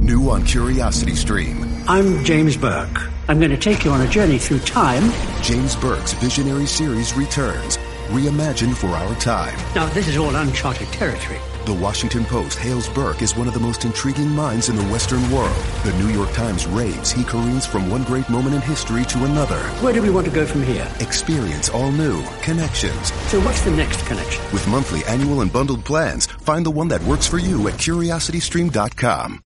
New on Curiosity Stream. I'm James Burke. I'm going to take you on a journey through time. James Burke's visionary series returns, reimagined for our time. Now, this is all uncharted territory. The Washington Post hails Burke as one of the most intriguing minds in the Western world. The New York Times raves he careens from one great moment in history to another. Where do we want to go from here? Experience all new connections. So, what's the next connection? With monthly, annual, and bundled plans, find the one that works for you at curiositystream.com.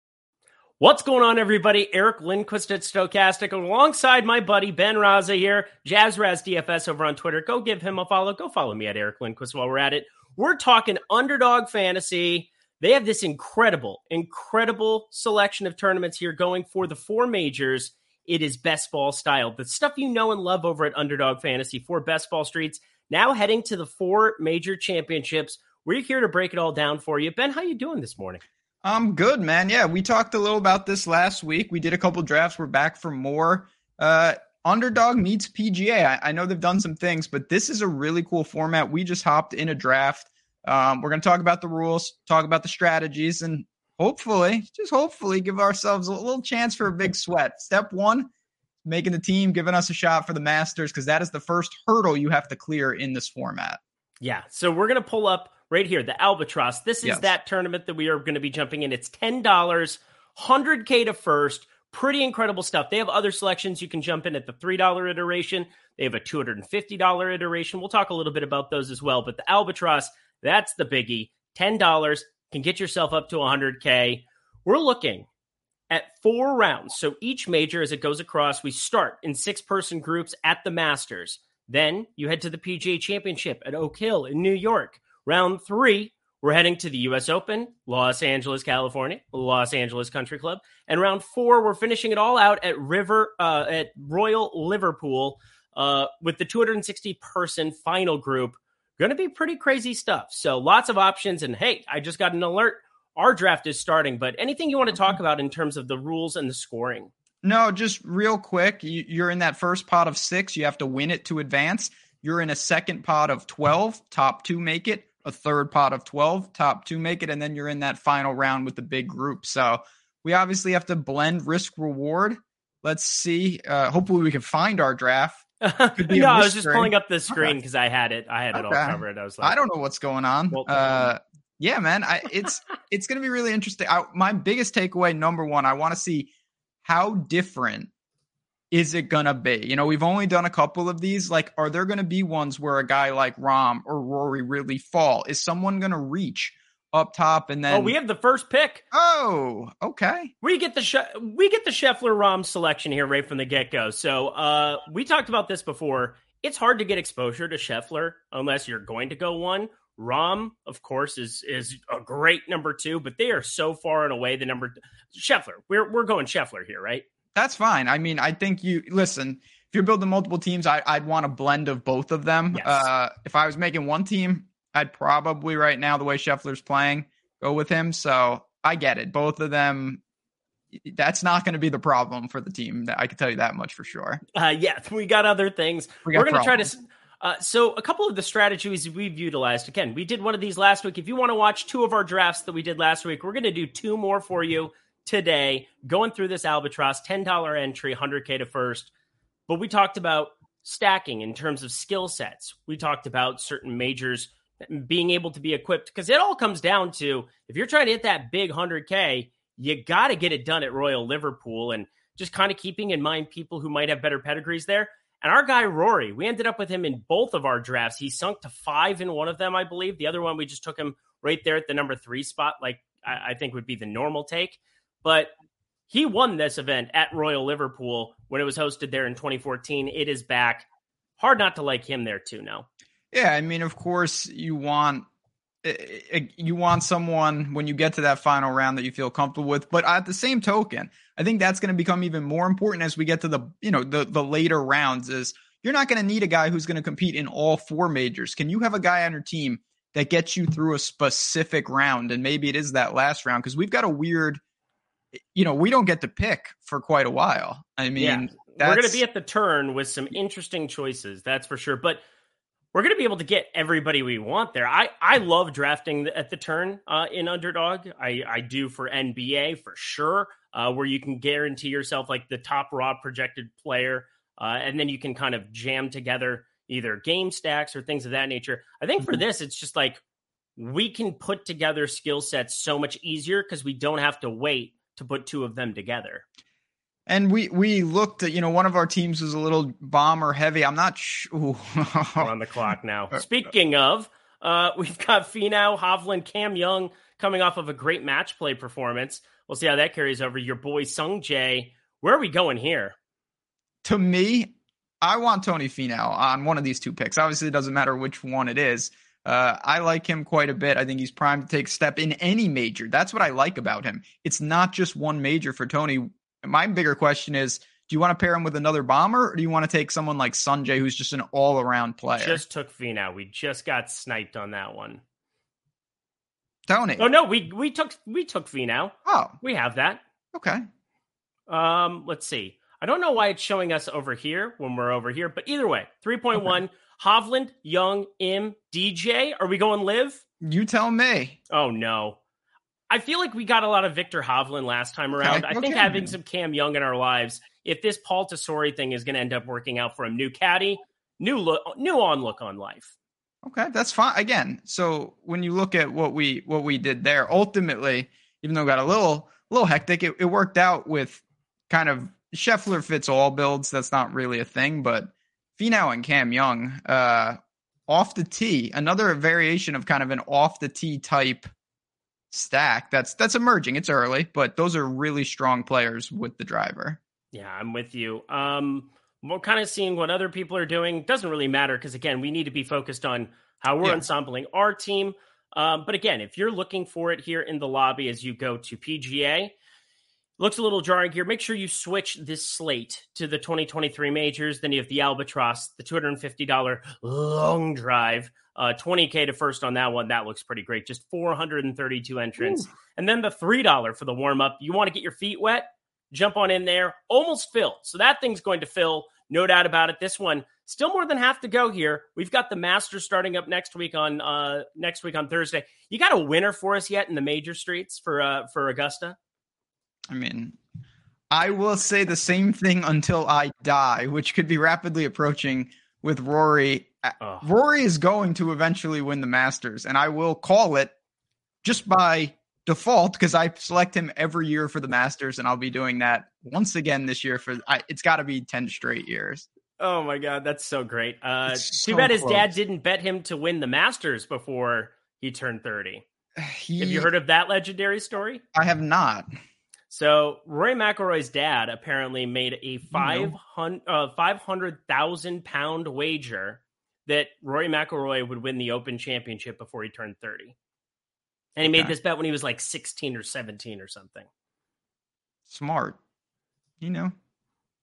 What's going on, everybody? Eric Lindquist at Stokastic, alongside my buddy Ben Rasa here, Jazz Raz DFS over on Twitter. Go give him a follow. Go follow me at Eric Lindquist while we're at it. We're talking underdog fantasy. They have this incredible, incredible selection of tournaments here going for the four majors. It is best ball style. The stuff you know and love over at Underdog Fantasy for best ball streets. Now heading to the four major championships. We're here to break it all down for you. Ben, how you doing this morning? I'm good, man. Yeah, we talked a little about this last week. We did a couple drafts. We're back for more. Uh, underdog meets PGA. I, I, know they've done some things, but this is a really cool format. We just hopped in a draft. Um, we're going to talk about the rules, talk about the strategies, and hopefully, just hopefully, give ourselves a little chance for a big sweat. Step one, making the team, giving us a shot for the Masters, because that is the first hurdle you have to clear in this format. Yeah. So we're going to pull up right here the Albatross. This is yes. that tournament that we are going to be jumping in. It's $10, 100K to first. Pretty incredible stuff. They have other selections. You can jump in at the $3 iteration. They have a $250 iteration. We'll talk a little bit about those as well. But the Albatross, that's the biggie. $10 can get yourself up to 100K. We're looking at four rounds. So each major, as it goes across, we start in six person groups at the Masters. Then you head to the PGA Championship at Oak Hill in New York. Round three, we're heading to the U.S. Open, Los Angeles, California, Los Angeles Country Club, and round four, we're finishing it all out at River uh, at Royal Liverpool uh, with the 260 person final group. Going to be pretty crazy stuff. So lots of options. And hey, I just got an alert. Our draft is starting. But anything you want to talk about in terms of the rules and the scoring? No, just real quick. You're in that first pot of six. You have to win it to advance. You're in a second pot of 12. Top two make it a third pot of 12, top two make it, and then you're in that final round with the big group. So we obviously have to blend risk reward. Let's see. Uh, hopefully we can find our draft. no, I was just pulling up the screen because okay. I had it. I had it okay. all covered. I was like, I don't know what's going on. Well, uh, yeah, man, I, it's it's going to be really interesting. I, my biggest takeaway, number one, I want to see how different is it going to be? You know, we've only done a couple of these. Like, are there going to be ones where a guy like Rahm or Rory really fall? Is someone going to reach up top and then? Oh, we have the first pick. Oh, okay. We get the she- we get the Scheffler Rahm selection here right from the get go. So, uh, we talked about this before. It's hard to get exposure to Scheffler unless you're going to go one. Rahm, of course, is is a great number two, but they are so far and away the number. Scheffler, we're we're going Scheffler here, right? That's fine. I mean, I think you listen. If you're building multiple teams, I, would want a blend of both of them. Yes. Uh, if I was making one team, I'd probably right now the way Scheffler's playing go with him. So I get it. Both of them. That's not going to be the problem for the team. I can tell you that much for sure. Uh, yeah, we got other things. We are going to try to. Uh, so a couple of the strategies we've utilized. Again, we did one of these last week. If you want to watch two of our drafts that we did last week, we're going to do two more for you today going through this albatross $10 entry 100k to first. But we talked about stacking in terms of skill sets. We talked about certain majors being able to be equipped because it all comes down to if you're trying to hit that big 100k you got to get it done at royal liverpool and just kind of keeping in mind people who might have better pedigrees there. And our guy rory we ended up with him in both of our drafts. He sunk to five in one of them i believe. The other one we just took him right there at the number three spot like i, I think would be the normal take but he won this event at Royal Liverpool when it was hosted there in 2014. It is back. Hard not to like him there too now. Yeah, I mean, of course, you want eh, eh, eh, you want someone when you get to that final round that you feel comfortable with. But at the same token, I think that's going to become even more important as we get to the you know the the later rounds. Is you're not going to need a guy who's going to compete in all four majors. Can you have a guy on your team that gets you through a specific round? And maybe it is that last round because we've got a weird, you know, we don't get to pick for quite a while. I mean, yeah. we're going to be at the turn with some interesting choices, that's for sure. But we're going to be able to get everybody we want there. I, I love drafting at the turn uh, in underdog. I, I do for NBA for sure, uh, where you can guarantee yourself like the top raw projected player, uh, and then you can kind of jam together either game stacks or things of that nature. I think for mm-hmm. this, it's just like we can put together skill sets so much easier because we don't have to wait to put two of them together. And we we looked at you know one of our teams was a little bomber heavy. I'm not sure. We're on the clock now. Uh, Speaking of, uh, we've got Finau, Hovland, Cam Young coming off of a great match play performance. We'll see how that carries over. Your boy Sung Jae. Where are we going here? To me, I want Tony Finau on one of these two picks. Obviously, it doesn't matter which one it is. Uh, I like him quite a bit. I think he's primed to take a step in any major. That's what I like about him. It's not just one major for Tony my bigger question is do you want to pair him with another bomber or do you want to take someone like Sungjae who's just an all around player? Just took Finau. We just got sniped on that one. Tony. Oh no, we we took we took Finau. Oh. We have that. Okay. Um, let's see. I don't know why it's showing us over here when we're over here, but either way, 3.1, okay. Hovland, Young, Im, DJ. Are we going live? You tell me. Oh no. I feel like we got a lot of Viktor Hovland last time around. Okay, I think having some Cam Young in our lives, if this Paul Tesori thing is going to end up working out for him, new caddy, new look, new onlook on life. Okay, that's fine. Again, so when you look at what we what we did there, ultimately, even though it got a little little hectic, it, it worked out with kind of Scheffler fits all builds. That's not really a thing, but Finau and Cam Young, uh, off the tee, another variation of kind of an off the tee type stack that's that's emerging. It's early, but those are really strong players with the driver. Yeah, I'm with you. Um, we're kind of seeing what other people are doing. Doesn't really matter because again, we need to be focused on how we're yeah. ensembling our team. Um, but again, if you're looking for it here in the lobby as you go to PGA, looks a little jarring here. Make sure you switch this slate to the 2023 majors. Then you have the Albatross, the $250 long drive, uh, 20K to first on that one. That looks pretty great. Just 432 entrants. Ooh. And then the $3 for the warm up. You want to get your feet wet? Jump on in there. Almost filled. So that thing's going to fill. No doubt about it. This one still more than half to go here. We've got the Masters starting up next week on uh, next week on Thursday. You got a winner for us yet in the major streets for uh, for Augusta? I mean, I will say the same thing until I die, which could be rapidly approaching with Rory. Oh. Rory is going to eventually win the Masters, and I will call it just by default because I select him every year for the Masters, and I'll be doing that once again this year. For I, it's got to be ten straight years. Oh my god, that's so great! Uh, so too bad his dad didn't bet him to win the Masters before he turned thirty. He, have you heard of that legendary story? I have not. So Rory McIlroy's dad apparently made a five hundred uh, five hundred thousand pound wager that Rory McIlroy would win the Open Championship before he turned thirty, and he made this bet when he was like sixteen or seventeen or something. Smart, you know.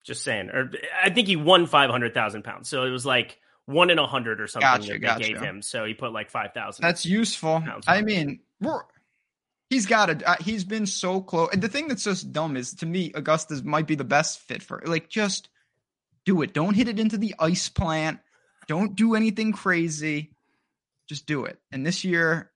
Just saying, or I think he won five hundred thousand pounds, so it was like one in a hundred or something gotcha, that they gotcha. gave him. So he put like five thousand. That's useful. I mean, He's got it. Uh, he's been so close. And the thing that's just dumb is, to me, Augusta's might be the best fit for. Like, just do it. Don't hit it into the ice plant. Don't do anything crazy. Just do it. And this year,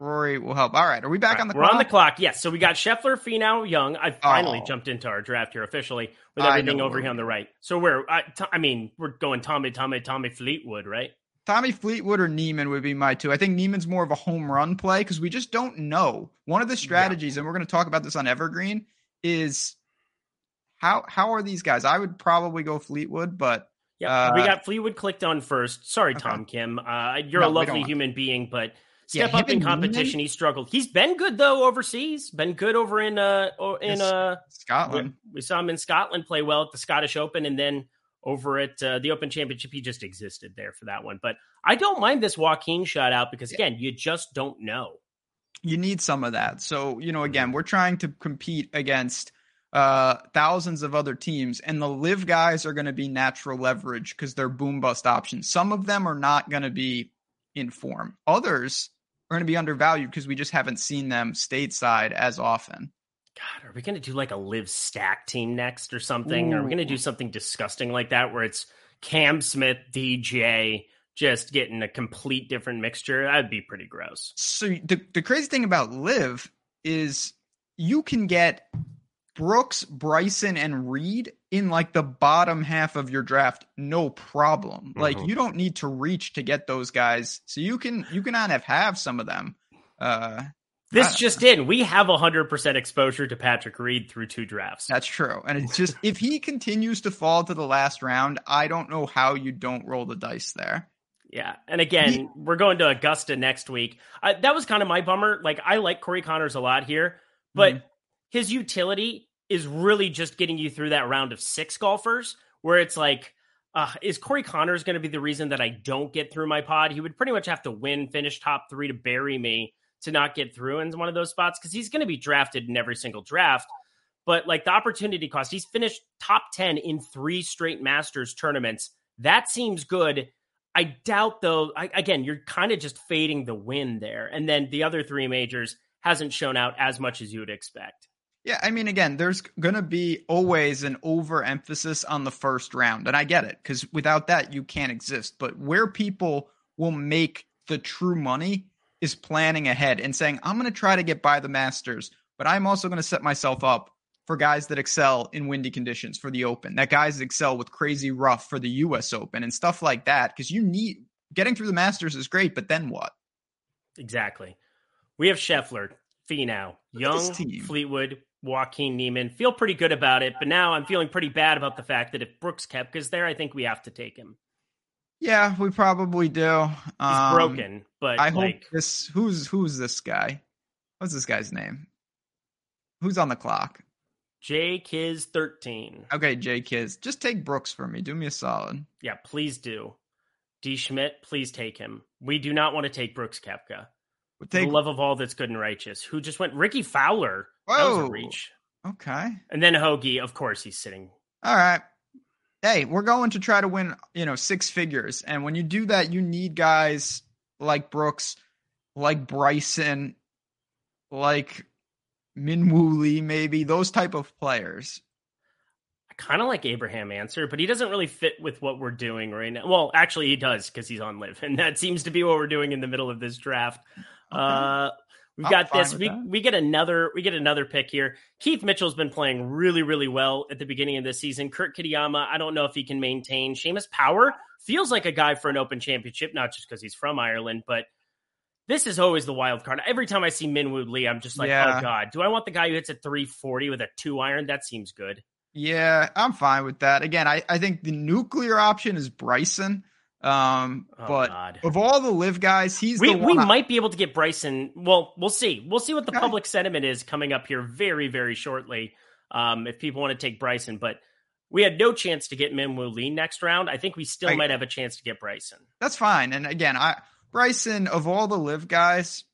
Rory will help. All right, are we back right, on the? We're clock? on the clock. Yes. So we got Scheffler, Finau, Young. I finally oh. jumped into our draft here officially with everything over here on the right. So we're, I, t- I mean, we're going Tommy, Tommy, Tommy Fleetwood, right? Tommy Fleetwood or Niemann would be my two. I think Niemann's more of a home run play because we just don't know. One of the strategies, yeah. and we're going to talk about this on Evergreen, is how how are these guys? I would probably go Fleetwood, but yeah, uh, we got Fleetwood clicked on first. Sorry, Tom. Kim. Uh, you're no, a lovely human being, but step yeah, up in competition. Niemann? He struggled. He's been good though overseas. Been good over in uh in uh Scotland. We, we saw him in Scotland play well at the Scottish Open, and then over at uh, the Open Championship. He just existed there for that one. But I don't mind this Joaquin shot out because, again, you just don't know. You need some of that. So, you know, again, we're trying to compete against uh, thousands of other teams, and the LIV guys are going to be natural leverage because they're boom bust options. Some of them are not going to be in form, others are going to be undervalued because we just haven't seen them stateside as often. God, are we going to do like a LIV stack team next or something? Ooh. Are we going to do something disgusting like that where it's Cam Smith, DJ, just getting a complete different mixture? That'd be pretty gross. So the the crazy thing about LIV is you can get Brooks, Bryson, and Reed in like the bottom half of your draft, no problem. Mm-hmm. Like you don't need to reach to get those guys. So you can you can kind of have some of them. Uh this just in. We have 100% exposure to Patrick Reed through two drafts. That's true. And it's just, if he continues to fall to the last round, I don't know how you don't roll the dice there. Yeah. And again, he, we're going to Augusta next week. I, that was kind of my bummer. Like, I like Corey Conners a lot here, but mm-hmm. his utility is really just getting you through that round of six golfers where it's like, uh, is Corey Conners going to be the reason that I don't get through my pod? He would pretty much have to win, finish top three to bury me to not get through in one of those spots because he's going to be drafted in every single draft. But like the opportunity cost, he's finished top 10 in three straight Masters tournaments. That seems good. I doubt, though, I, again, you're kind of just fading the win there. And then the other three majors hasn't shown out as much as you would expect. Yeah, I mean, again, there's going to be always an overemphasis on the first round. And I get it because without that, you can't exist. But where people will make the true money is planning ahead and saying, I'm going to try to get by the Masters, but I'm also going to set myself up for guys that excel in windy conditions for the Open, that guys that excel with crazy rough for the US Open and stuff like that. Because you need getting through the Masters is great, but then what? Exactly. We have Scheffler, Finau, Young, Fleetwood, Joaquin Niemann. Feel pretty good about it, but now I'm feeling pretty bad about the fact that if Brooks Koepka's there, I think we have to take him. Yeah, we probably do. He's um, broken, but I like... hope this. Who's who's this guy? What's this guy's name? Who's on the clock? J Kiz thirteen. Okay, J Kiz, just take Brooks for me. Do me a solid. Yeah, please do. D Schmidt, please take him. We do not want to take Brooks Koepka. We'll take... The love of all that's good and righteous. Who just went? Rickie Fowler. Whoa. That was a reach. Okay. And then Hoge, of course, he's sitting. All right hey, we're going to try to win, you know, six figures. And when you do that, you need guys like Brooks, like Bryson, like Minwoo Lee, maybe those type of players. I kind of like Abraham Ancer, but he doesn't really fit with what we're doing right now. Well, actually, he does because he's on LIV, and that seems to be what we're doing in the middle of this draft. Okay. Uh, We've got this. We that. we get another we get another pick here. Keith Mitchell's been playing really really well at the beginning of this season. Kurt Kitayama, I don't know if he can maintain. Seamus Power feels like a guy for an Open Championship, not just because he's from Ireland, but this is always the wild card. Every time I see Minwoo Lee, I'm just like, oh, yeah. oh god, do I want the guy who hits a 340 with a two iron? That seems good. Yeah, I'm fine with that. Again, I, I think the nuclear option is Bryson. Um, oh, but God. of all the LIV guys, he's we we I- might be able to get Bryson. Well, we'll see. We'll see what the okay. public sentiment is coming up here very very shortly. Um, if people want to take Bryson, but we had no chance to get Minwoo Lee next round. I think we still I, might have a chance to get Bryson. That's fine. And again, I Bryson of all the LIV guys,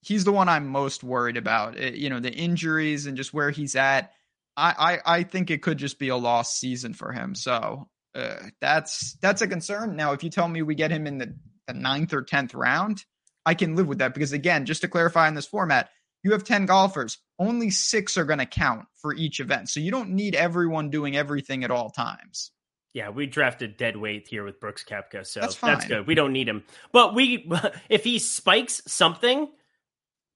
he's the one I'm most worried about. It, you know, the injuries and just where he's at. I, I I think it could just be a lost season for him. So uh, that's that's a concern. Now, if you tell me we get him in the, the ninth or tenth round, I can live with that because again, just to clarify in this format, you have ten golfers. Only six are going to count for each event, so you don't need everyone doing everything at all times. Yeah, we drafted dead weight here with Brooks Koepka, so that's, that's good. We don't need him, but we if he spikes something,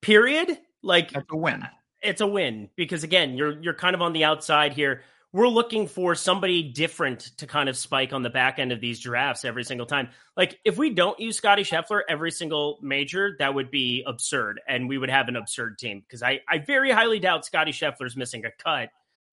period, like that's a win. It's a win because again, you're you're kind of on the outside here we're looking for somebody different to kind of spike on the back end of these drafts every single time. Like if we don't use Scottie Scheffler every single major, that would be absurd, and we would have an absurd team because I I very highly doubt Scottie Scheffler's missing a cut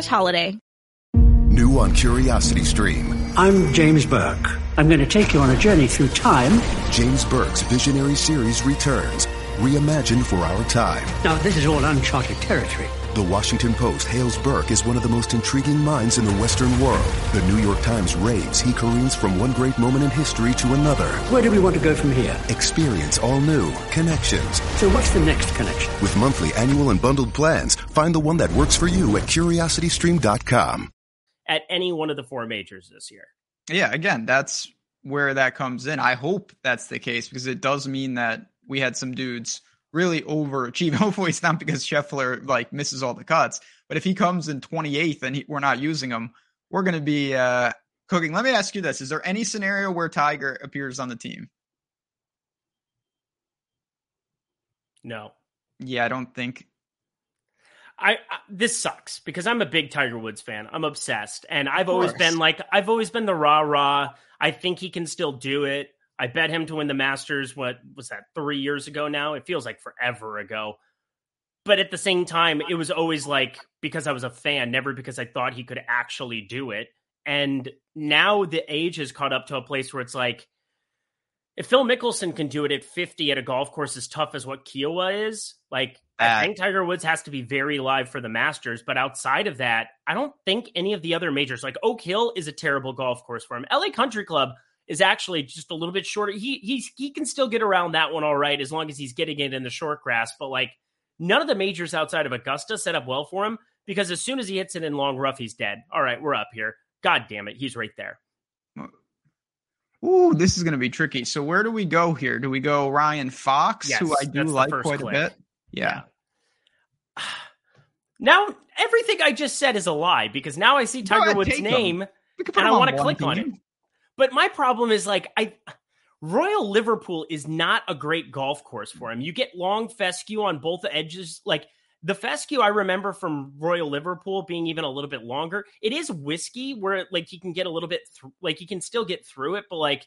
slash holiday. New on Curiosity Stream. I'm James Burke. I'm going to take you on a journey through time. James Burke's visionary series returns, reimagined for our time. Now, this is all uncharted territory. The Washington Post hails Burke as one of the most intriguing minds in the Western world. The New York Times raves he careens from one great moment in history to another. Where do we want to go from here? Experience all new connections. So what's the next connection? With monthly, annual, and bundled plans, find the one that works for you at curiositystream.com. At any one of the four majors this year. Yeah, again, that's where that comes in. I hope that's the case because it does mean that we had some dudes really overachieve. Hopefully, it's not because Scheffler like misses all the cuts, but if he comes in 28th and he, we're not using him, we're going to be uh, cooking. Let me ask you this: Is there any scenario where Tiger appears on the team? No. Yeah, I don't think. I, I, this sucks because I'm a big Tiger Woods fan. I'm obsessed, and I've always been like I've always been the rah rah. I think he can still do it. I bet him to win the Masters. What was that? Three years ago now. It feels like forever ago. But at the same time, it was always like because I was a fan, never because I thought he could actually do it. And now the age has caught up to a place where it's like, if Phil Mickelson can do it at 50 at a golf course as tough as what Kiawah is, like I think Tiger Woods has to be very live for the Masters. But outside of that, I don't think any of the other majors, like Oak Hill, is a terrible golf course for him. LA Country Club is actually just a little bit shorter. He he's he can still get around that one all right as long as he's getting it in the short grass. But like none of the majors outside of Augusta set up well for him because as soon as he hits it in long rough, he's dead. All right, we're up here. God damn it, he's right there. Ooh, this is going to be tricky. So where do we go here? Do we go Ryan Fox, yes, who I do like quite click. a bit? Yeah. yeah. Now everything I just said is a lie because now I see Tiger Woods' name and I want to click on it. But my problem is like I Royal Liverpool is not a great golf course for him. You get long fescue on both edges. Like the fescue I remember from Royal Liverpool being even a little bit longer. It is whiskey where like you can get a little bit th- like you can still get through it, but like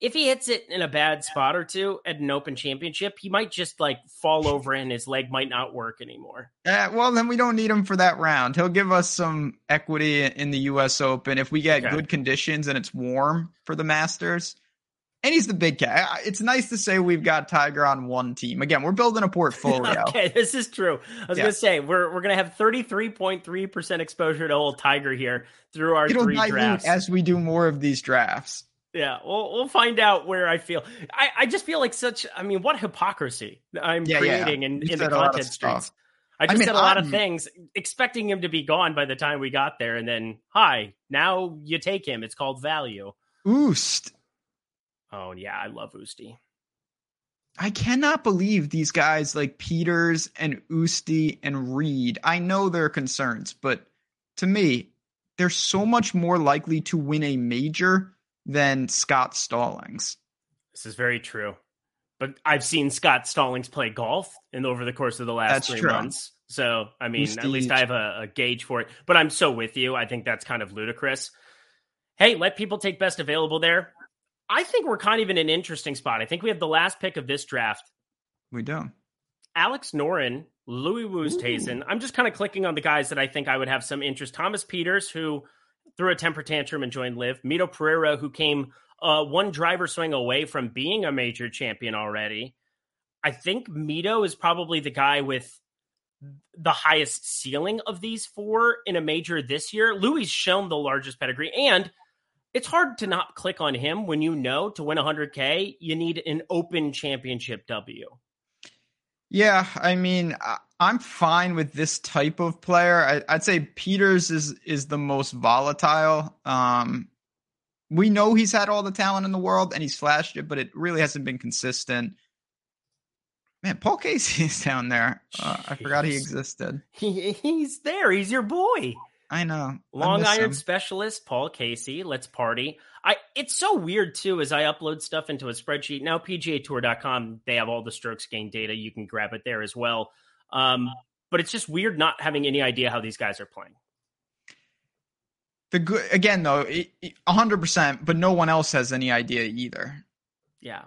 if he hits it in a bad spot or two at an open championship, he might just like fall over and his leg might not work anymore. Uh, well, then we don't need him for that round. He'll give us some equity in the U.S. Open if we get okay. good conditions and it's warm for the Masters. And he's the big cat. It's nice to say we've got Tiger on one team. Again, we're building a portfolio. okay, this is true. I was yeah. going to say we're we're going to have thirty three point three percent exposure to old Tiger here through our It'll three drafts as we do more of these drafts. Yeah, we'll we'll find out where I feel. I, I just feel like such. I mean, what hypocrisy I'm yeah, creating yeah. in, in the content streets. I just I mean, said a lot I'm, of things, expecting him to be gone by the time we got there, and then hi, now you take him. It's called value. Oost. Oh yeah, I love Oosty. I cannot believe these guys like Pieters and Oosty and Reed. I know their concerns, but to me, they're so much more likely to win a major than Scott Stallings. This is very true. But I've seen Scott Stallings play golf and over the course of the last that's three true. months. So, I mean, at least I have a, a gauge for it. But I'm so with you. I think that's kind of ludicrous. Hey, let people take best available there. I think we're kind of in an interesting spot. I think we have the last pick of this draft. We don't. Alex Noren, Louis Oosthuizen. I'm just kind of clicking on the guys that I think I would have some interest. Thomas Pieters, who threw a temper tantrum and joined LIV. Mito Pereira, who came uh, one driver swing away from being a major champion already. I think Mito is probably the guy with the highest ceiling of these four in a major this year. Louis shown the largest pedigree, and it's hard to not click on him when you know to win 100K, you need an open championship W. Yeah, I mean, I'm fine with this type of player. I, would say Pieters is is the most volatile. Um, we know he's had all the talent in the world and he's flashed it, but it really hasn't been consistent. Man, Paul Casey is down there. Uh, I forgot he existed. He, he's there. He's your boy. I know. Long I Iron him. specialist Paul Casey. Let's party. I. It's so weird too as I upload stuff into a spreadsheet now. PGA Tour.com. They have all the strokes gain data. You can grab it there as well. Um, but it's just weird not having any idea how these guys are playing. The good again though, hundred percent. But no one else has any idea either. Yeah.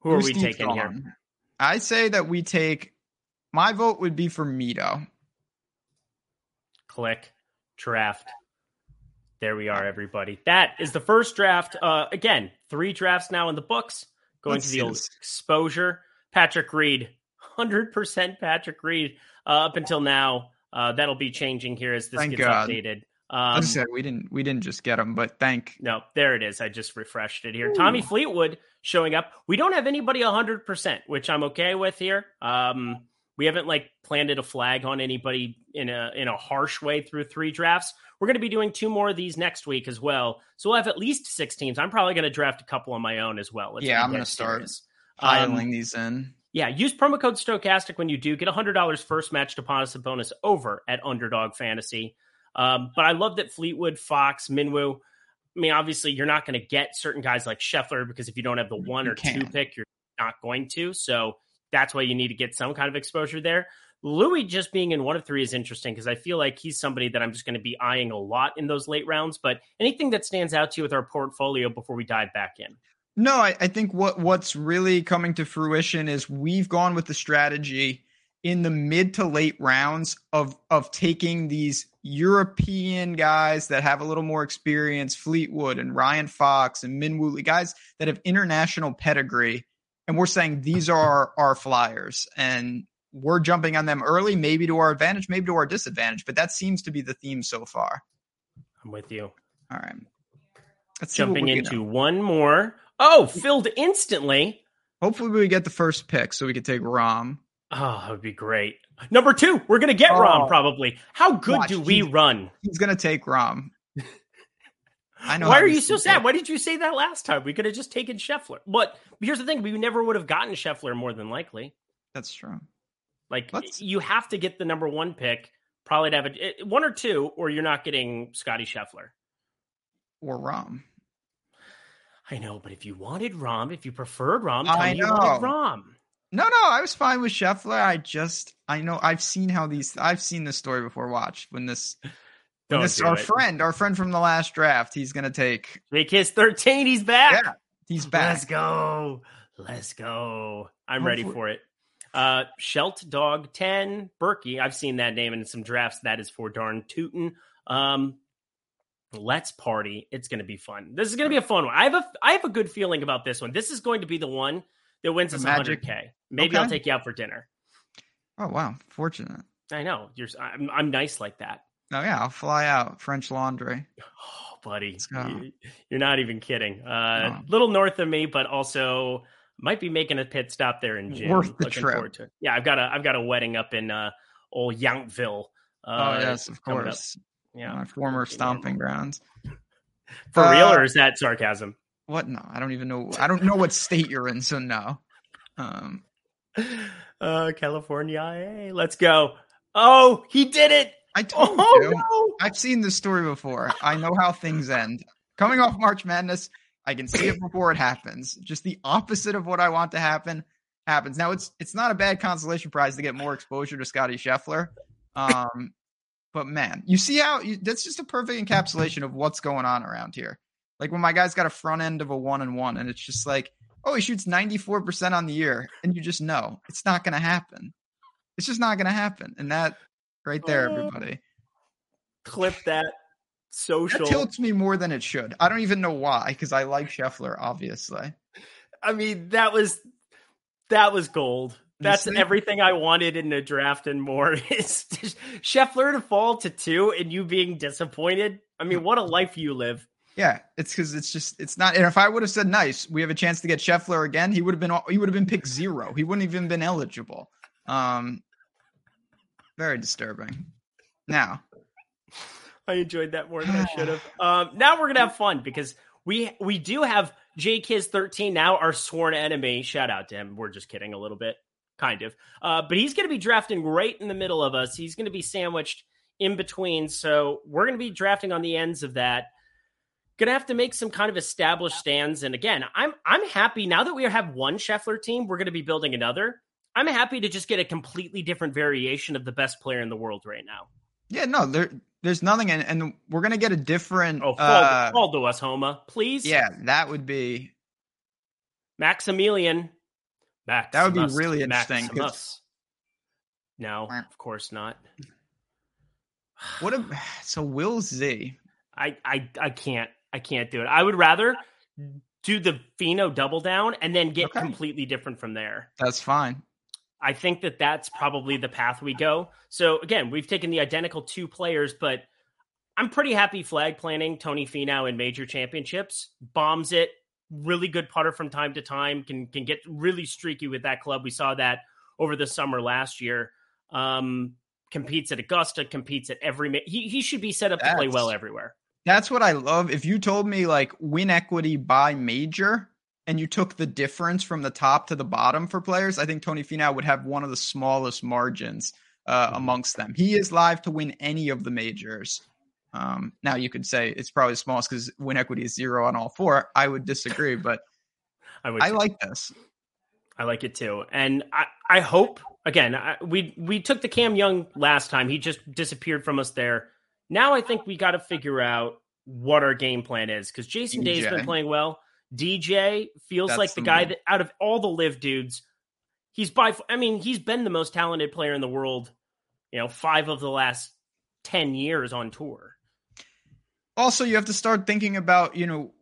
Who Who's are we taking here? I say that we take. My vote would be for Mito. Click draft. There we are, everybody. That is the first draft. Uh, again, three drafts now in the books. Going Let's to the old exposure. Patrick Reed, hundred percent Patrick Reed. Uh, up until now, uh, that'll be changing here as this Thank gets God. updated. Um, I said we didn't we didn't just get him, but thank no, there it is. I just refreshed it here. Ooh. Tommy Fleetwood showing up. We don't have anybody hundred percent, which I'm okay with here. Um, we haven't like planted a flag on anybody in a in a harsh way through three drafts. We're going to be doing two more of these next week as well, so we'll have at least six teams. I'm probably going to draft a couple on my own as well. Yeah, I'm going to start piling um, these in. Yeah, use promo code Stokastic when you do get $100 first match deposit bonus over at Underdog Fantasy. Um, but I love that Fleetwood, Fox, Minwoo. I mean, obviously, you're not going to get certain guys like Scheffler because if you don't have the one or two pick, you're not going to. So that's why you need to get some kind of exposure there. Louis just being in one of three is interesting because I feel like he's somebody that I'm just going to be eyeing a lot in those late rounds. But anything that stands out to you with our portfolio before we dive back in? No, I, I think what what's really coming to fruition is we've gone with the strategy in the mid to late rounds of of taking these European guys that have a little more experience, Fleetwood and Ryan Fox and Min Woo guys that have international pedigree, and we're saying these are our, our flyers, and we're jumping on them early, maybe to our advantage, maybe to our disadvantage, but that seems to be the theme so far. I'm with you. All right. Let's Jumping into one more. Oh, filled instantly. Hopefully, we get the first pick so we could take Rahm. Oh, that would be great. Number two, we're gonna get oh, Rahm probably. How good watch, do we run? He's gonna take Rahm. I know. Why are you so sad? It. Why did you say that last time? We could have just taken Scheffler. But here's the thing: we never would have gotten Scheffler more than likely. That's true. Like Let's... you have to get the number one pick, probably to have a, eh, one or two, or you're not getting Scottie Scheffler or Rahm. I know, but if you wanted Rahm, if you preferred Rahm, tell I know. you wanted Rahm. No, no, I was fine with Scheffler. I just, I know, I've seen how these, I've seen this story before. Watch when this, when this, our it. friend, our friend from the last draft, he's gonna take. Make his thirteen. He's back. Yeah, he's back. Let's go. Let's go. I'm ready for it. Uh, Shelt Dog 10, Berkey. I've seen that name in some drafts. That is for darn tootin'. Um, let's party. It's going to be fun. This is going to be a fun one. I have a I have a good feeling about this one. This is going to be the one that wins us 100k. Maybe okay. I'll take you out for dinner. Oh wow, fortunate. I know. You're I'm I'm nice like that. Oh yeah, I'll fly out French Laundry. Oh, buddy, you're not even kidding. Uh, no. little north of me, but also might be making a pit stop there in June. Worth the Looking trip. To yeah, I've got a I've got a wedding up in uh, old Yountville. Uh, oh yes, of course. Yeah, my former stomping grounds. For uh, real, or is that sarcasm? What? No, I don't even know. I don't know what state you're in, so no. Um, uh, California, hey, let's go. Oh, he did it. I told oh, you. No. I've seen this story before. I know how things end. Coming off March Madness, I can see it before it happens. Just the opposite of what I want to happen happens. Now it's it's not a bad consolation prize to get more exposure to Scottie Scheffler. Um, but man, you see how you, that's just a perfect encapsulation of what's going on around here. Like when my guy's got a front end of a one and one, and it's just like, oh, he shoots 94% on the year, and you just know it's not going to happen. It's just not going to happen. And that right there, oh. everybody. Clip that social. That tilts me more than it should. I don't even know why, because I like Scheffler, obviously. I mean, that was that was gold. That's everything I wanted in a draft and more. Is Scheffler to fall to two and you being disappointed. I mean, what a life you live. Yeah, it's because it's just it's not. And if I would have said nice, we have a chance to get Scheffler again. He would have been he would have been picked zero. He wouldn't even been eligible. Um, very disturbing. Now, I enjoyed that more than I should have. Um, now we're gonna have fun because we we do have J Kiz thirteen now, our sworn enemy. Shout out to him. We're just kidding a little bit kind of. Uh, but he's going to be drafting right in the middle of us. He's going to be sandwiched in between. So we're going to be drafting on the ends of that. Going to have to make some kind of established stands. And again, I'm I'm happy now that we have one Scheffler team. We're going to be building another. I'm happy to just get a completely different variation of the best player in the world right now. Yeah, no, there there's nothing, and, and we're gonna get a different. Oh, fall, uh, fall to us, Homa, please. Yeah, that would be Maximilian. Max. That would be really interesting. No, of course not. What a so Will Z. I I I can't I can't do it. I would rather do the Finau double down and then get okay. completely different from there. That's fine. I think that that's probably the path we go. So again, we've taken the identical two players, but I'm pretty happy flag planning Tony Finau in major championships. Bombs it, really good putter from time to time. Can can get really streaky with that club. We saw that over the summer last year. Um, competes at Augusta, competes at every. He he should be set up that's, to play well everywhere. That's what I love. If you told me like win equity by major, and you took the difference from the top to the bottom for players, I think Tony Finau would have one of the smallest margins uh, mm-hmm. amongst them. He is live to win any of the majors. Um, now you could say it's probably the smallest because win equity is zero on all four. I would disagree, but I, would I like this. I like it too, and I, I hope again I, we we took the Cam Young last time. He just disappeared from us there. Now I think we got to figure out what our game plan is because Jason Day's been playing well. DJ feels That's like the, the guy that out of all the LIV dudes, he's by. I mean, he's been the most talented player in the world. You know, five of the last ten years on tour. Also, you have to start thinking about you know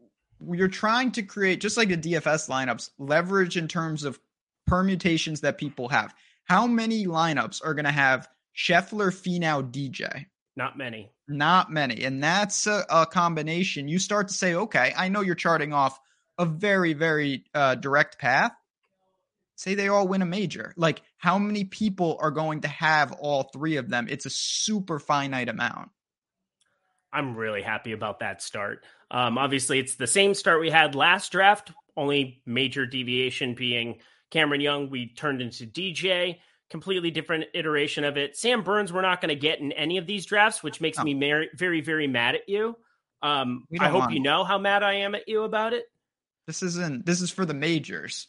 you're trying to create just like the DFS lineups leverage in terms of permutations that people have. How many lineups are going to have Scheffler, Finau, DJ? Not many. Not many. And that's a, a, combination. You start to say, okay, I know you're charting off a very, very uh, direct path. Say they all win a major. Like, how many people are going to have all three of them? It's a super finite amount. I'm really happy about that start. Um, obviously, it's the same start we had last draft, only major deviation being Cameron Young. We turned into DJ, completely different iteration of it. Sam Burns, we're not going to get in any of these drafts, which makes me very, very, very mad at you. Um, I hope you know how mad I am at you about it. This isn't. This is for the majors.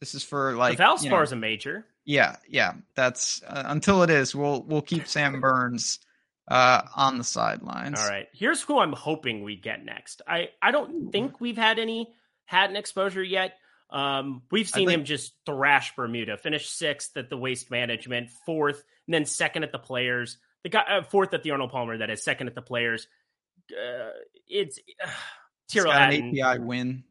This is for like the Valspar you know, is a major. Yeah, yeah. That's uh, until it is. We'll we'll keep Sam Burns uh, on the sidelines. All right. Here's who I'm hoping we get next. I I don't think we've had any had an exposure yet. Um, we've seen think, him just thrash Bermuda, finish sixth at the Waste Management, fourth, and then second at the Players. The guy uh, fourth at the Arnold Palmer, that is second at the Players. Uh, it's uh, Tyrrell Hatton, API win.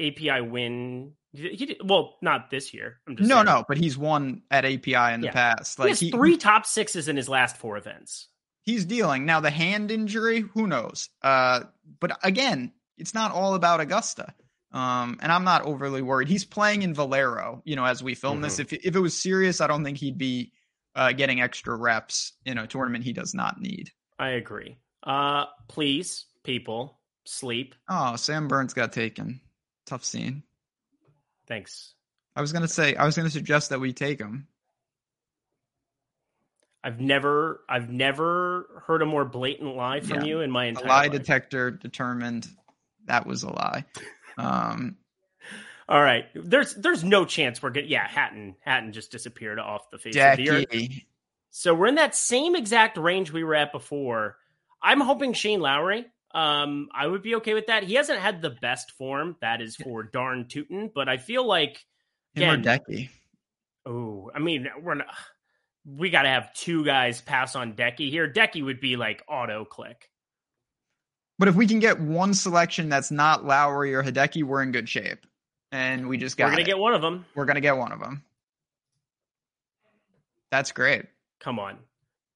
API win. He did, well, not this year. no, saying. no, but he's won at API in the past. Like he has he, three top sixes in his last four events. He's dealing now. The hand injury, who knows? Uh, but again, it's not all about Augusta. Um, and I'm not overly worried. He's playing in Valero, you know, as we film mm-hmm. this. If if it was serious, I don't think he'd be uh, getting extra reps in a tournament he does not need. I agree. Uh, please, people, sleep. Oh, Sam Burns got taken. Tough scene. Thanks. I was gonna say I was gonna suggest that we take him. I've never I've never heard a more blatant lie from yeah. you in my entire a lie life. detector determined that was a lie. Um all right. There's there's no chance we're good. Yeah, Hatton Hatton just disappeared off the face of the earth. So we're in that same exact range we were at before. I'm hoping Shane Lowry um, I would be okay with that. He hasn't had the best form. That is for darn tootin', but I feel like again, Decky. Oh, I mean, we're not. We got to have two guys pass on Decky here. Decky would be like auto click. But if we can get one selection that's not Lowry or Hideki, we're in good shape. And we just got. We're gonna it. get one of them. We're gonna get one of them. That's great. Come on,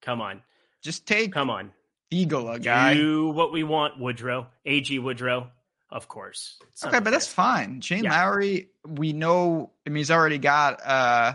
come on. Just take. Come on. Eagle, a guy. Do what we want, Woodrow. AG Woodrow, of course. okay, but that's fine. Shane yeah. Lowry, we know. I mean, he's already got uh,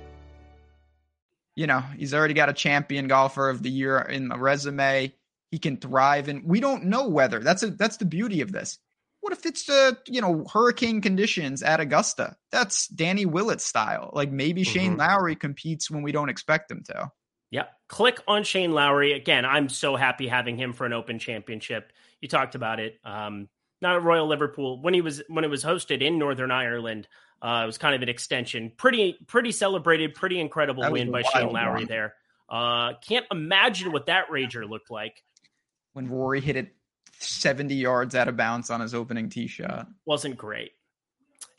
You know, he's already got a champion golfer of the year in the resume. He can thrive and we don't know whether that's a that's the beauty of this. What if it's uh, you know, hurricane conditions at Augusta? That's Danny Willett style. Like maybe mm-hmm. Shane Lowry competes when we don't expect him to. Yep. Click on Shane Lowry. Again, I'm so happy having him for an open championship. You talked about it. Um, not at Royal Liverpool when he was when it was hosted in Northern Ireland. Uh, it was kind of an extension. Pretty pretty celebrated, pretty incredible win by Shane Lowry one. there. Uh, can't imagine what that rager looked like when Rory hit it 70 yards out of bounds on his opening tee shot. Wasn't great.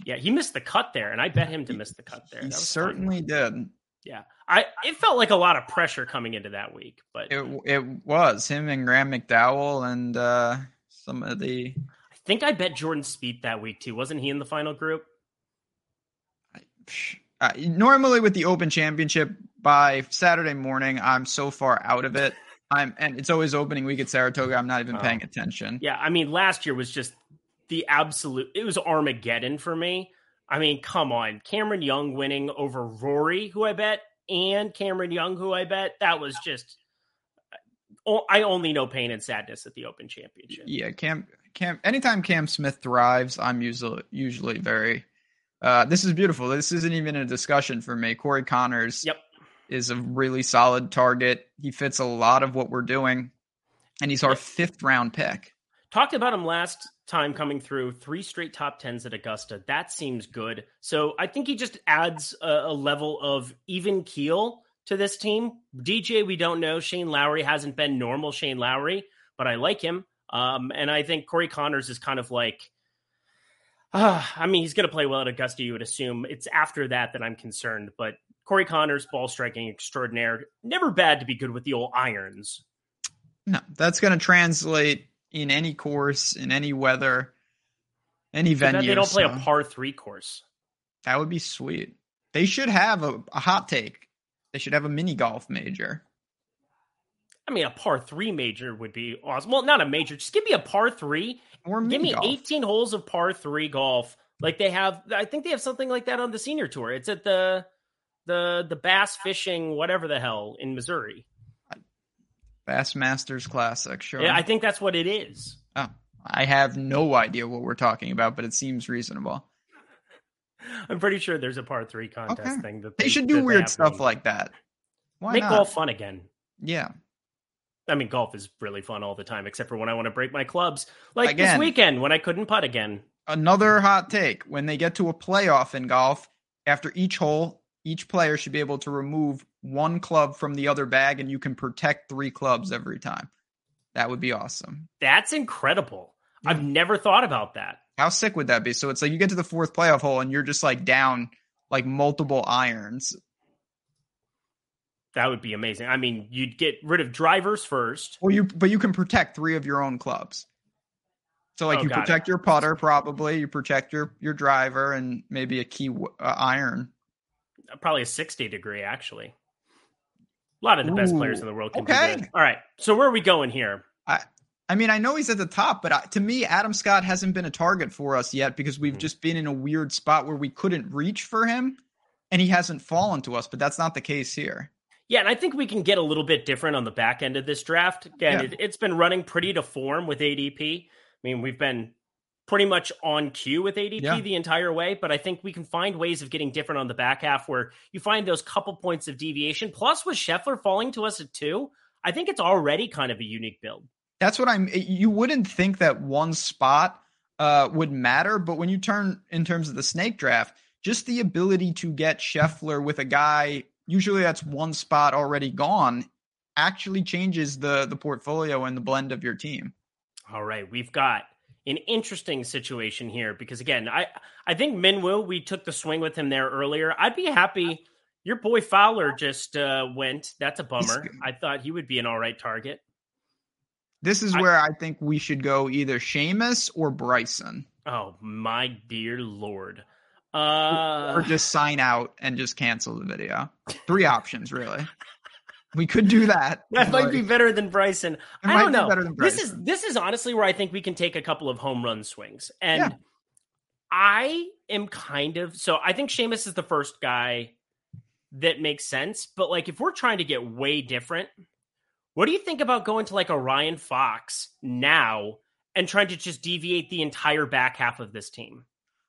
Yeah, he missed the cut there, and I bet him to miss the cut there. He certainly fun. did. Yeah, I it felt like a lot of pressure coming into that week, but it it was him and Graham McDowell and uh, some of the I think I bet Jordan Spieth that week too. Wasn't he in the final group? Uh, normally with the Open Championship by Saturday morning, I'm so far out of it. I'm and it's always opening week at Saratoga. I'm not even oh. paying attention. Yeah, I mean, last year was just the absolute. It was Armageddon for me. I mean, come on, Cameron Young winning over Rory, who I bet, and Cameron Young, who I bet. That was just. Uh, I only know pain and sadness at the Open Championship. Yeah, Cam Cam anytime Cam Smith thrives, I'm usually usually very uh, this is beautiful. This isn't even a discussion for me. Corey Conners yep. is a really solid target. He fits a lot of what we're doing, and he's our fifth round pick. Talked about him last time coming through three straight top tens at Augusta. That seems good. So I think he just adds a, a level of even keel to this team. DJ, we don't know. Shane Lowry hasn't been normal Shane Lowry, but I like him. Um, and I think Corey Conners is kind of like, uh, I mean, he's going to play well at Augusta, you would assume. It's after that that I'm concerned. But Corey Conners, ball striking extraordinaire. Never bad to be good with the old irons. No, that's going to translate in any course, in any weather, any venue. They don't play so. a par three course. That would be sweet. They should have a, a hot take. They should have a mini golf major. I mean, a par three major would be awesome. Well, not a major. Just give me a par three. Or give me golf. 18 holes of par three golf. Like they have, I think they have something like that on the senior tour. It's at the the the bass fishing, whatever the hell, in Missouri. Bass Masters Classic, sure. Yeah, I think that's what it is. Oh, I have no idea what we're talking about, but it seems reasonable. I'm pretty sure there's a par three contest okay. thing that they, they should do weird stuff like that. Why Make not? golf fun again. Yeah, I mean, golf is really fun all the time, except for when I want to break my clubs, like again, this weekend when I couldn't putt again. Another hot take: when they get to a playoff in golf, after each hole, each player should be able to remove one club from the other bag, and you can protect three clubs every time. That would be awesome. That's incredible. Yeah. I've never thought about that. How sick would that be? So it's like you get to the fourth playoff hole, and you're just like down like multiple irons that would be amazing. I mean, you'd get rid of drivers first. Well, you but you can protect three of your own clubs. So like oh, you protect it. your putter probably, you protect your your driver and maybe a key uh, iron. Uh, probably a 60 degree actually. A lot of the Ooh, best players in the world can okay. do All right. So where are we going here? I I mean, I know he's at the top, but I, to me, Adam Scott hasn't been a target for us yet because we've mm-hmm. just been in a weird spot where we couldn't reach for him, and he hasn't fallen to us. But that's not the case here. Yeah, and I think we can get a little bit different on the back end of this draft. Again, yeah. it, has been running pretty to form with ADP. I mean, we've been pretty much on cue with ADP yeah. the entire way, but I think we can find ways of getting different on the back half where you find those couple points of deviation. Plus, with Scheffler falling to us at two, I think it's already kind of a unique build. That's what I'm. You wouldn't think that one spot uh, would matter, but when you turn in terms of the snake draft, just the ability to get Scheffler with a guy, usually that's one spot already gone, actually changes the the portfolio and the blend of your team. All right, we've got an interesting situation here because again, I I think Minwoo, we took the swing with him there earlier. I'd be happy. Your boy Fowler just uh, went. That's a bummer. I thought he would be an all right target. This is where I, I think we should go either Seamus or Bryson. Oh my dear lord. Uh, or just sign out and just cancel the video. Three options, really. We could do that. That might be better than Bryson. I don't know. This is this is honestly where I think we can take a couple of home run swings. And yeah. I am kind of so I think Seamus is the first guy that makes sense. But like if we're trying to get way different, what do you think about going to like a Ryan Fox now and trying to just deviate the entire back half of this team?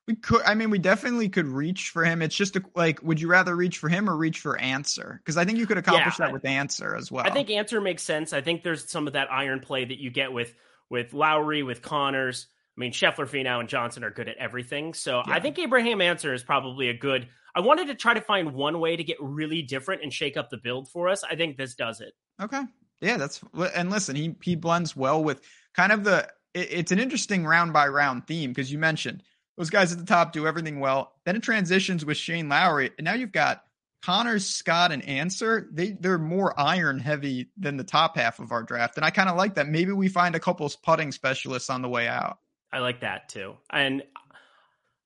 We could. I mean, we definitely could reach for him. It's just a, like, would you rather reach for him or reach for Ancer? Because I think you could accomplish yeah, that with Ancer as well. I think Ancer makes sense. I think there's some of that iron play that you get with with Lowry, with Conners. I mean, Scheffler, Finau, and Johnson are good at everything. So yeah. I think Abraham Ancer is probably a good. I wanted to try to find one way to get really different and shake up the build for us. I think this does it. Okay. Yeah, that's and listen, he he blends well with kind of the. It, it's an interesting round by round theme because you mentioned those guys at the top do everything well. Then it transitions with Shane Lowry, and now you've got Conners, Scott, and Ancer. They they're more iron heavy than the top half of our draft, and I kind of like that. Maybe we find a couple putting specialists on the way out. I like that too. And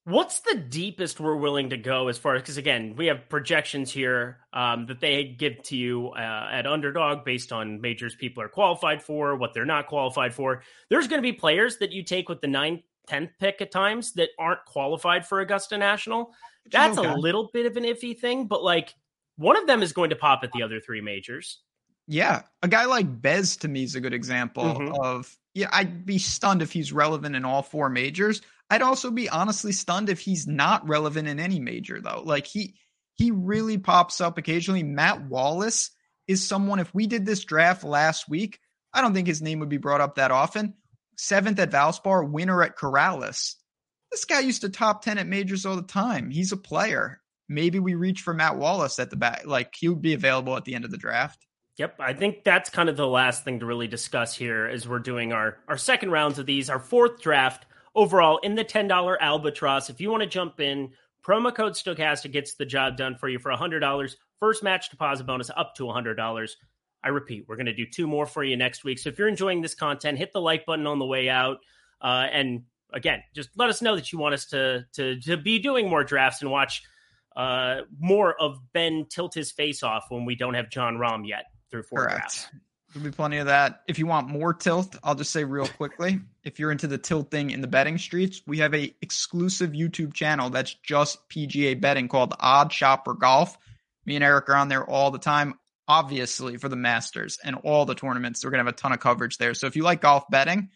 what's the deepest we're willing to go as far as because again we have projections here um, that they give to you uh, at underdog based on majors people are qualified for what they're not qualified for there's going to be players that you take with the 9th 10th pick at times that aren't qualified for Augusta National. That's okay. a little bit of an iffy thing, but like one of them is going to pop at the other three majors. Yeah. A guy like Bez to me is a good example mm-hmm. of, yeah, I'd be stunned if he's relevant in all four majors. I'd also be honestly stunned if he's not relevant in any major though. Like he, he really pops up occasionally. Matt Wallace is someone, if we did this draft last week, I don't think his name would be brought up that often seventh at Valspar, winner at Corales. This guy used to top 10 at majors all the time. He's a player. Maybe we reach for Matt Wallace at the back. Like he would be available at the end of the draft. Yep. I think that's kind of the last thing to really discuss here as we're doing our, our second rounds of these, our fourth draft overall in the $10 albatross. If you want to jump in, promo code Stokastic gets the job done for you for $100. First match deposit bonus up to $100. I repeat, we're going to do two more for you next week. So if you're enjoying this content, hit the like button on the way out. Uh, and again, just let us know that you want us to to to be doing more drafts and watch uh, more of Ben tilt his face off when we don't have Jon Rahm yet through four Correct. drafts. There'll be plenty of that. If you want more tilt, I'll just say real quickly. if you're into the tilting in the betting streets, we have a exclusive YouTube channel that's just PGA betting called OddsShopper Golf. Me and Eric are on there all the time obviously for the Masters and all the tournaments. We're going to have a ton of coverage there. So if you like golf betting,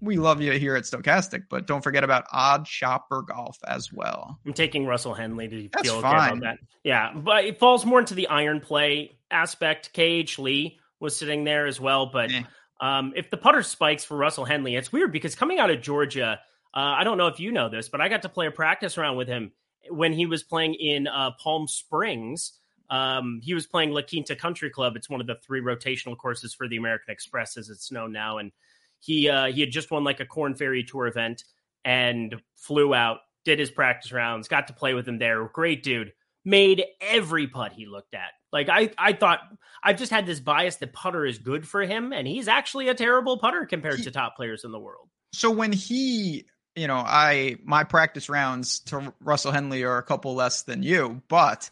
we love you here at Stokastic, but don't forget about Odd Shopper Golf as well. I'm taking Russell Henley to That's feel okay fine. about that. Yeah, but it falls more into the iron play aspect. KH Lee was sitting there as well, but eh. um, if the putter spikes for Russell Henley, it's weird because coming out of Georgia, uh, I don't know if you know this, but I got to play a practice round with him when he was playing in uh, Palm Springs um, he was playing La Quinta Country Club. It's one of the three rotational courses for the American Express, as it's known now. And he uh, he had just won like a Korn Ferry Tour event and flew out, did his practice rounds, got to play with him there. Great dude. Made every putt he looked at. Like I, I thought I've just had this bias that putter is good for him, and he's actually a terrible putter compared he, to top players in the world. So when he, you know, I my practice rounds to Russell Henley are a couple less than you, but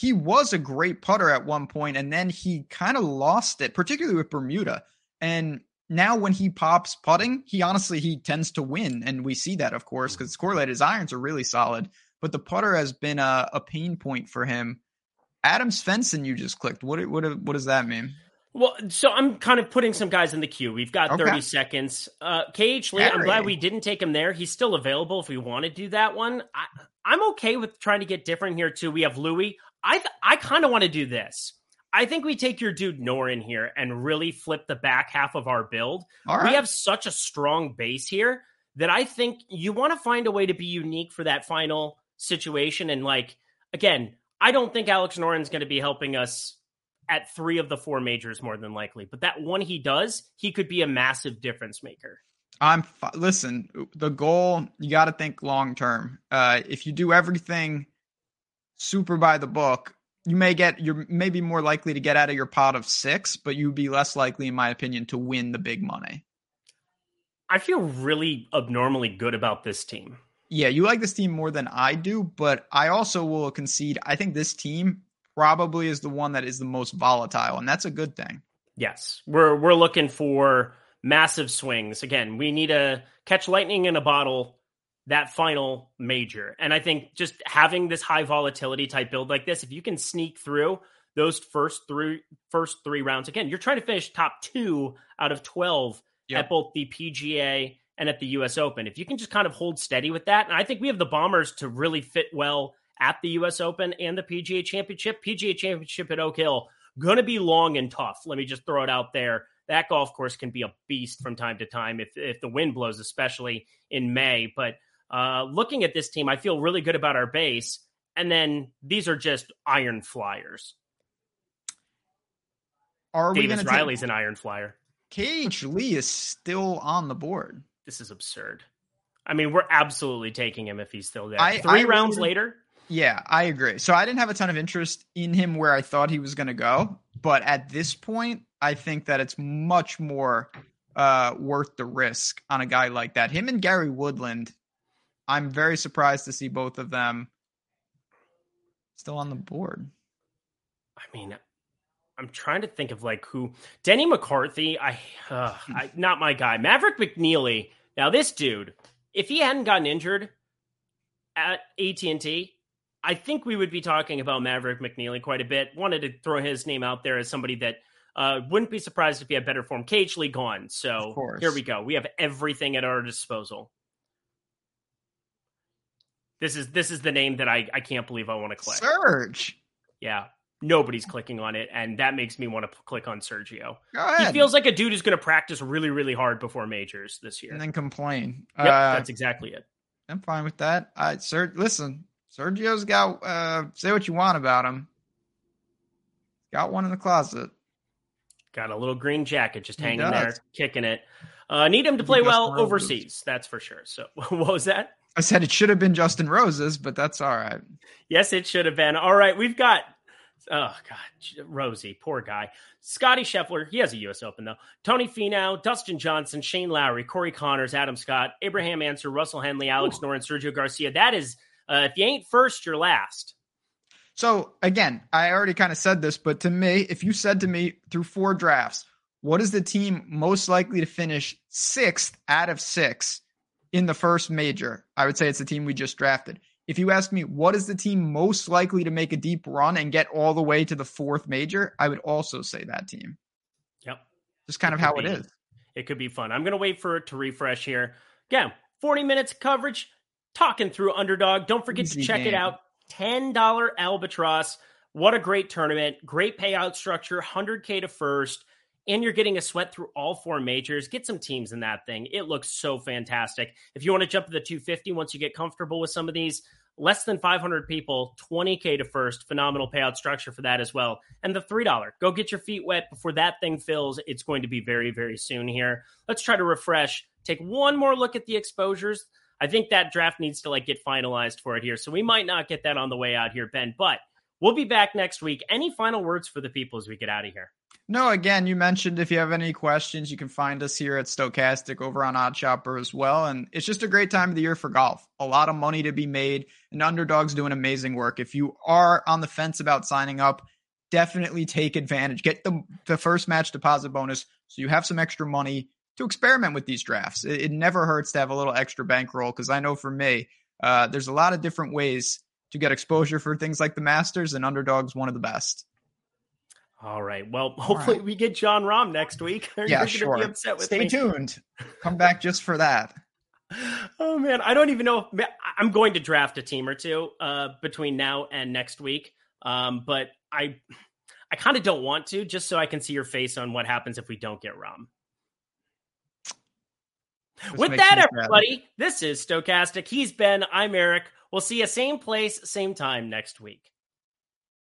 he was a great putter at one point and then he kind of lost it, particularly with Bermuda. And now when he pops putting, he honestly he tends to win, and we see that, of course, because it's correlated. His irons are really solid, but the putter has been a, a pain point for him. Adam Svensson, you just clicked. What what what does that mean? Well, so I'm kind of putting some guys in the queue. We've got okay. 30 seconds. Uh, KH Lee, Harry. I'm glad we didn't take him there. He's still available if we want to do that one. I, I'm okay with trying to get different here too. We have Louis. I th- I kind of want to do this. I think we take your dude Noren here and really flip the back half of our build. We have such a strong base here that I think you want to find a way to be unique for that final situation. And like again, I don't think Alex Noren's going to be helping us at three of the four majors more than likely. But that one he does, he could be a massive difference maker. I'm listen. The goal you got to think long term. Uh, if you do everything super by the book, you may get you're maybe more likely to get out of your pot of six, but you'd be less likely, in my opinion, to win the big money. I feel really abnormally good about this team. Yeah, you like this team more than I do, but I also will concede. I think this team probably is the one that is the most volatile, and that's a good thing. Yes, we're we're looking for massive swings. Again, we need to catch lightning in a bottle that final major. And I think just having this high volatility type build like this, if you can sneak through those first three first three rounds, again, you're trying to finish top two out of twelve yep. at both the PGA and at the US Open. If you can just kind of hold steady with that, and I think we have the bombers to really fit well at the US Open and the PGA Championship. PGA Championship at Oak Hill, gonna be long and tough. Let me just throw it out there that golf course can be a beast from time to time if if the wind blows, especially in May. But uh, looking at this team, I feel really good about our base. And then these are just iron flyers. Are Davis we Riley's take... an iron flyer. KH Lee is still on the board. This is absurd. I mean, we're absolutely taking him if he's still there. I, Three I rounds later. Yeah, I agree. So I didn't have a ton of interest in him where I thought he was going to go, but at this point, I think that it's much more uh, worth the risk on a guy like that. Him and Gary Woodland, I'm very surprised to see both of them still on the board. I mean, I'm trying to think of like who Denny McCarthy. I, uh, I not my guy. Maverick McNealy. Now this dude, if he hadn't gotten injured at AT and T, I think we would be talking about Maverick McNealy quite a bit. Wanted to throw his name out there as somebody that uh, wouldn't be surprised if he had better form. Lee gone. So here we go. We have everything at our disposal. This is this is the name that I, I can't believe I want to click. Serge. Yeah. Nobody's clicking on it, and that makes me want to click on Sergio. He feels like a dude who's going to practice really, really hard before majors this year, and then complain. Yep, uh, that's exactly it. I'm fine with that. I Ser- listen, Sergio's got uh, say what you want about him. Got one in the closet. Got a little green jacket just hanging there, kicking it. Uh, need him to play well overseas, that's for sure. So, what was that? I said it should have been Justin Roses, but that's all right. Yes, it should have been. All right, we've got oh god, Rosie, poor guy. Scottie Scheffler, he has a U.S. Open though. Tony Finau, Dustin Johnson, Shane Lowry, Corey Conners, Adam Scott, Abraham Ancer, Russell Henley, Alex Ooh. Noren, Sergio Garcia. That is, uh, if you ain't first, you're last. So again, I already kind of said this, but to me, if you said to me through four drafts, what is the team most likely to finish sixth out of six in the first major? I would say it's the team we just drafted. If you ask me, what is the team most likely to make a deep run and get all the way to the fourth major? I would also say that team. Yep. Just kind of how be, it is. It could be fun. I'm going to wait for it to refresh here. Again, 40 minutes coverage, talking through underdog. Don't forget Easy to check game. it out $10 albatross. What a great tournament. Great payout structure, 100K to first. And you're getting a sweat through all four majors. Get some teams in that thing. It looks so fantastic. If you want to jump to the 250 once you get comfortable with some of these, less than 500 people, 20K to first. Phenomenal payout structure for that as well. And the $3, go get your feet wet before that thing fills. It's going to be very, very soon here. Let's try to refresh. Take one more look at the exposures. I think that draft needs to like get finalized for it here. So we might not get that on the way out here, Ben, but we'll be back next week. Any final words for the people as we get out of here? No, again, you mentioned if you have any questions, you can find us here at Stokastic over on OddsShopper as well. And it's just a great time of the year for golf. A lot of money to be made, and underdogs doing amazing work. If you are on the fence about signing up, definitely take advantage. Get the the first match deposit bonus so you have some extra money to experiment with these drafts. It, it never hurts to have a little extra bankroll because I know for me, uh, there's a lot of different ways to get exposure for things like the Masters, and Underdog's one of the best. All right. Well, hopefully right. we get Jon Rahm next week. yeah, sure. Stay me. tuned. Come back just for that. oh man, I don't even know. If, I'm going to draft a team or two uh, between now and next week. Um, but I, I kind of don't want to, just so I can see your face on what happens if we don't get Rahm. This With that, everybody, this is Stokastic. He's Ben. I'm Eric. We'll see you same place, same time next week.